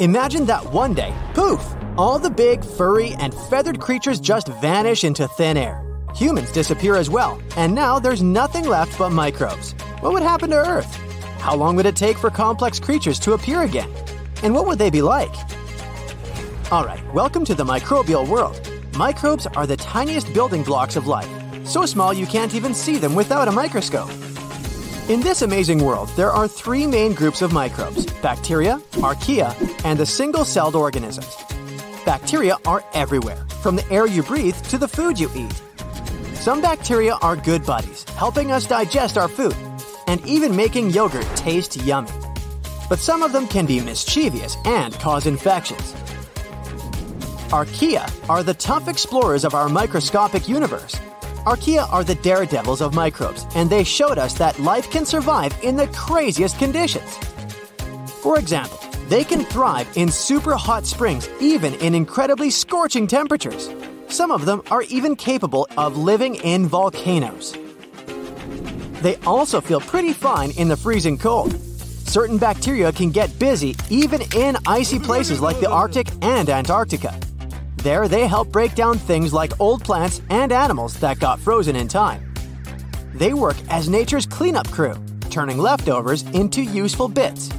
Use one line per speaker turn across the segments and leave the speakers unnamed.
Imagine that one day, poof, all the big, furry, and feathered creatures just vanish into thin air. Humans disappear as well, and now there's nothing left but microbes. What would happen to Earth? How long would it take for complex creatures to appear again? And what would they be like? Alright, welcome to the microbial world. Microbes are the tiniest building blocks of life, so small you can't even see them without a microscope. In this amazing world, there are three main groups of microbes bacteria, archaea, and the single celled organisms. Bacteria are everywhere, from the air you breathe to the food you eat. Some bacteria are good buddies, helping us digest our food, and even making yogurt taste yummy. But some of them can be mischievous and cause infections. Archaea are the tough explorers of our microscopic universe. Archaea are the daredevils of microbes, and they showed us that life can survive in the craziest conditions. For example, they can thrive in super hot springs, even in incredibly scorching temperatures. Some of them are even capable of living in volcanoes. They also feel pretty fine in the freezing cold. Certain bacteria can get busy even in icy places like the Arctic and Antarctica. There, they help break down things like old plants and animals that got frozen in time. They work as nature's cleanup crew, turning leftovers into useful bits.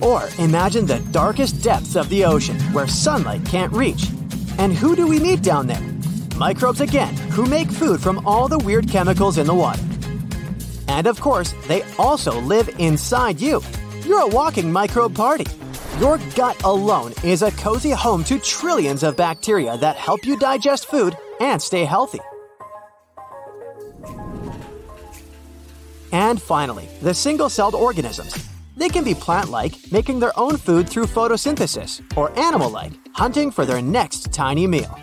Or imagine the darkest depths of the ocean where sunlight can't reach. And who do we meet down there? Microbes again, who make food from all the weird chemicals in the water. And of course, they also live inside you. You're a walking microbe party. Your gut alone is a cozy home to trillions of bacteria that help you digest food and stay healthy. And finally, the single celled organisms. They can be plant like, making their own food through photosynthesis, or animal like, hunting for their next tiny meal.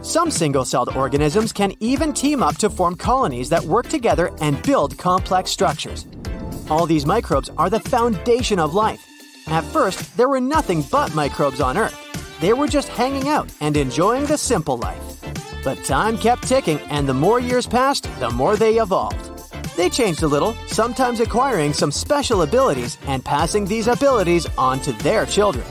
Some single celled organisms can even team up to form colonies that work together and build complex structures. All these microbes are the foundation of life. At first, there were nothing but microbes on Earth. They were just hanging out and enjoying the simple life. But time kept ticking, and the more years passed, the more they evolved. They changed a little, sometimes acquiring some special abilities and passing these abilities on to their children.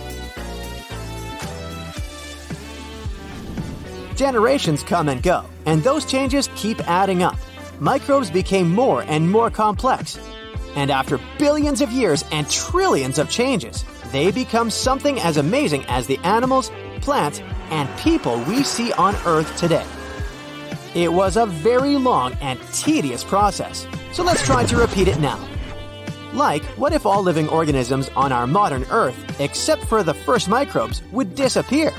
Generations come and go, and those changes keep adding up. Microbes became more and more complex. And after billions of years and trillions of changes, they become something as amazing as the animals, plants, and people we see on Earth today. It was a very long and tedious process, so let's try to repeat it now. Like, what if all living organisms on our modern Earth, except for the first microbes, would disappear?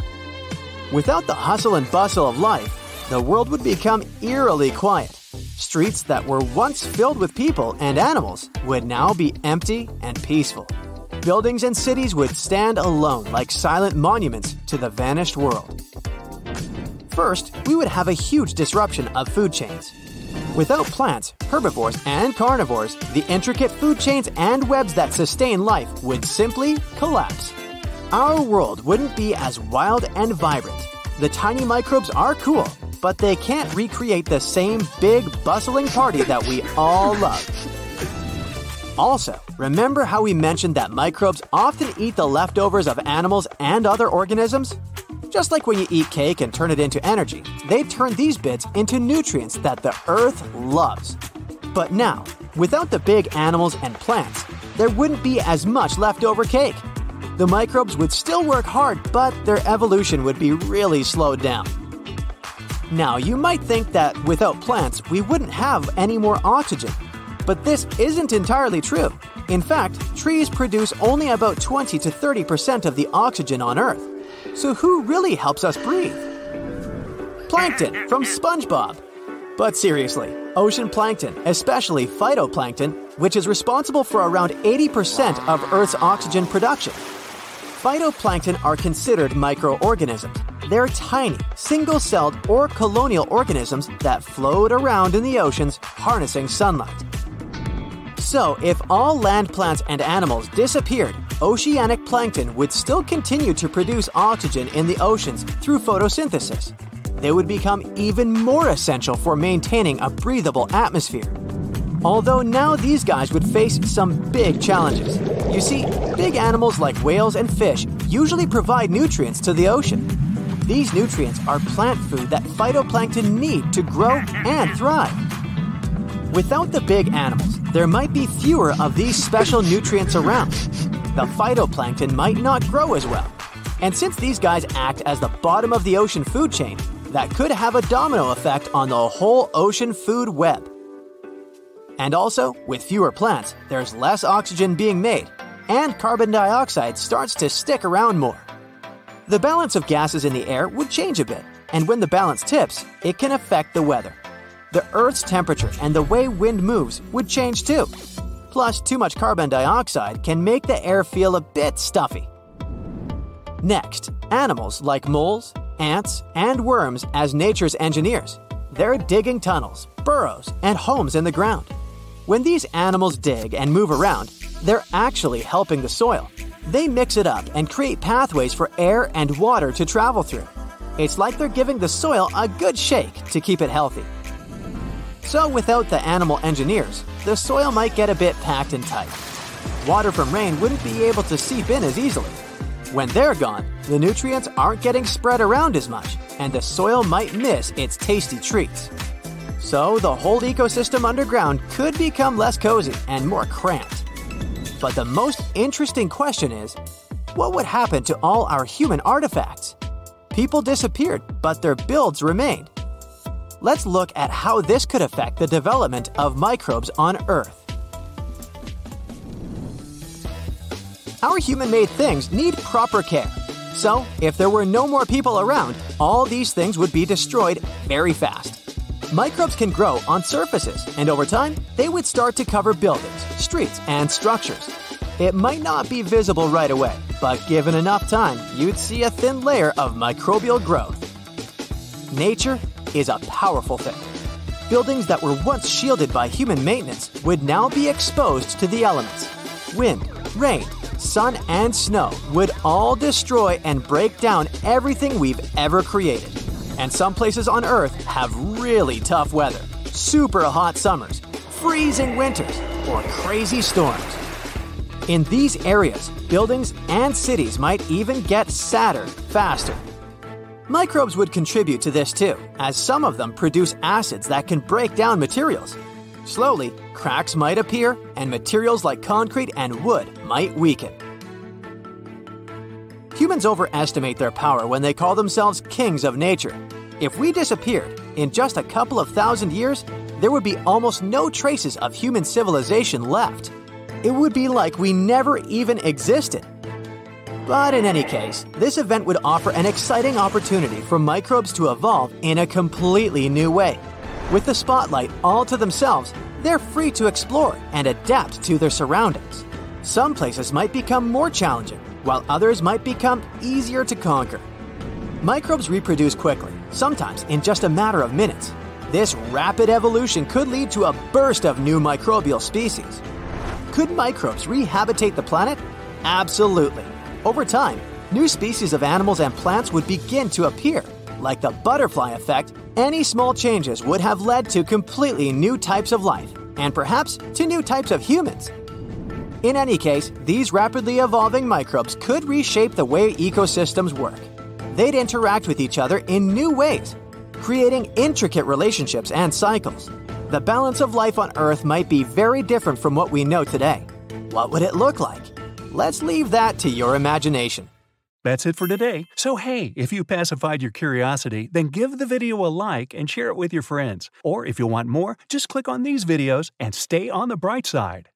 Without the hustle and bustle of life, the world would become eerily quiet. Streets that were once filled with people and animals would now be empty and peaceful. Buildings and cities would stand alone like silent monuments to the vanished world. First, we would have a huge disruption of food chains. Without plants, herbivores, and carnivores, the intricate food chains and webs that sustain life would simply collapse. Our world wouldn't be as wild and vibrant. The tiny microbes are cool, but they can't recreate the same big, bustling party that we all love. Also, remember how we mentioned that microbes often eat the leftovers of animals and other organisms? Just like when you eat cake and turn it into energy, they turn these bits into nutrients that the earth loves. But now, without the big animals and plants, there wouldn't be as much leftover cake. The microbes would still work hard, but their evolution would be really slowed down. Now, you might think that without plants, we wouldn't have any more oxygen. But this isn't entirely true. In fact, trees produce only about 20 to 30% of the oxygen on Earth. So, who really helps us breathe? Plankton from SpongeBob. But seriously, ocean plankton, especially phytoplankton, which is responsible for around 80% of Earth's oxygen production. Phytoplankton are considered microorganisms. They're tiny, single celled, or colonial organisms that float around in the oceans harnessing sunlight. So, if all land plants and animals disappeared, oceanic plankton would still continue to produce oxygen in the oceans through photosynthesis. They would become even more essential for maintaining a breathable atmosphere. Although now these guys would face some big challenges. You see, big animals like whales and fish usually provide nutrients to the ocean. These nutrients are plant food that phytoplankton need to grow and thrive. Without the big animals, there might be fewer of these special nutrients around. The phytoplankton might not grow as well. And since these guys act as the bottom of the ocean food chain, that could have a domino effect on the whole ocean food web. And also, with fewer plants, there's less oxygen being made, and carbon dioxide starts to stick around more. The balance of gases in the air would change a bit, and when the balance tips, it can affect the weather the Earth's temperature and the way wind moves would change too. Plus, too much carbon dioxide can make the air feel a bit stuffy. Next, animals like moles, ants, and worms as nature's engineers. They're digging tunnels, burrows, and homes in the ground. When these animals dig and move around, they're actually helping the soil. They mix it up and create pathways for air and water to travel through. It's like they're giving the soil a good shake to keep it healthy. So, without the animal engineers, the soil might get a bit packed and tight. Water from rain wouldn't be able to seep in as easily. When they're gone, the nutrients aren't getting spread around as much, and the soil might miss its tasty treats. So, the whole ecosystem underground could become less cozy and more cramped. But the most interesting question is what would happen to all our human artifacts? People disappeared, but their builds remained let's look at how this could affect the development of microbes on Earth. Our human made things need proper care. So, if there were no more people around, all these things would be destroyed very fast. Microbes can grow on surfaces, and over time, they would start to cover buildings, streets, and structures. It might not be visible right away, but given enough time, you'd see a thin layer of microbial growth. Nature is a powerful thing. Buildings that were once shielded by human maintenance would now be exposed to the elements. Wind, rain, sun, and snow would all destroy and break down everything we've ever created. And some places on Earth have really tough weather super hot summers, freezing winters, or crazy storms. In these areas, buildings and cities might even get sadder faster Microbes would contribute to this too, as some of them produce acids that can break down materials. Slowly, cracks might appear, and materials like concrete and wood might weaken. Humans overestimate their power when they call themselves kings of nature. If we disappeared, in just a couple of thousand years, there would be almost no traces of human civilization left. It would be like we never even existed. But in any case, this event would offer an exciting opportunity for microbes to evolve in a completely new way. With the spotlight all to themselves, they're free to explore and adapt to their surroundings. Some places might become more challenging, while others might become easier to conquer. Microbes reproduce quickly, sometimes in just a matter of minutes. This rapid evolution could lead to a burst of new microbial species. Could microbes rehabitate the planet? Absolutely. Over time, new species of animals and plants would begin to appear. Like the butterfly effect, any small changes would have led to completely new types of life, and perhaps to new types of humans. In any case, these rapidly evolving microbes could reshape the way ecosystems work. They'd interact with each other in new ways, creating intricate relationships and cycles. The balance of life on Earth might be very different from what we know today. What would it look like? Let's leave that to your imagination.
That's it for today. So, hey, if you pacified your curiosity, then give the video a like and share it with your friends. Or if you want more, just click on these videos and stay on the bright side.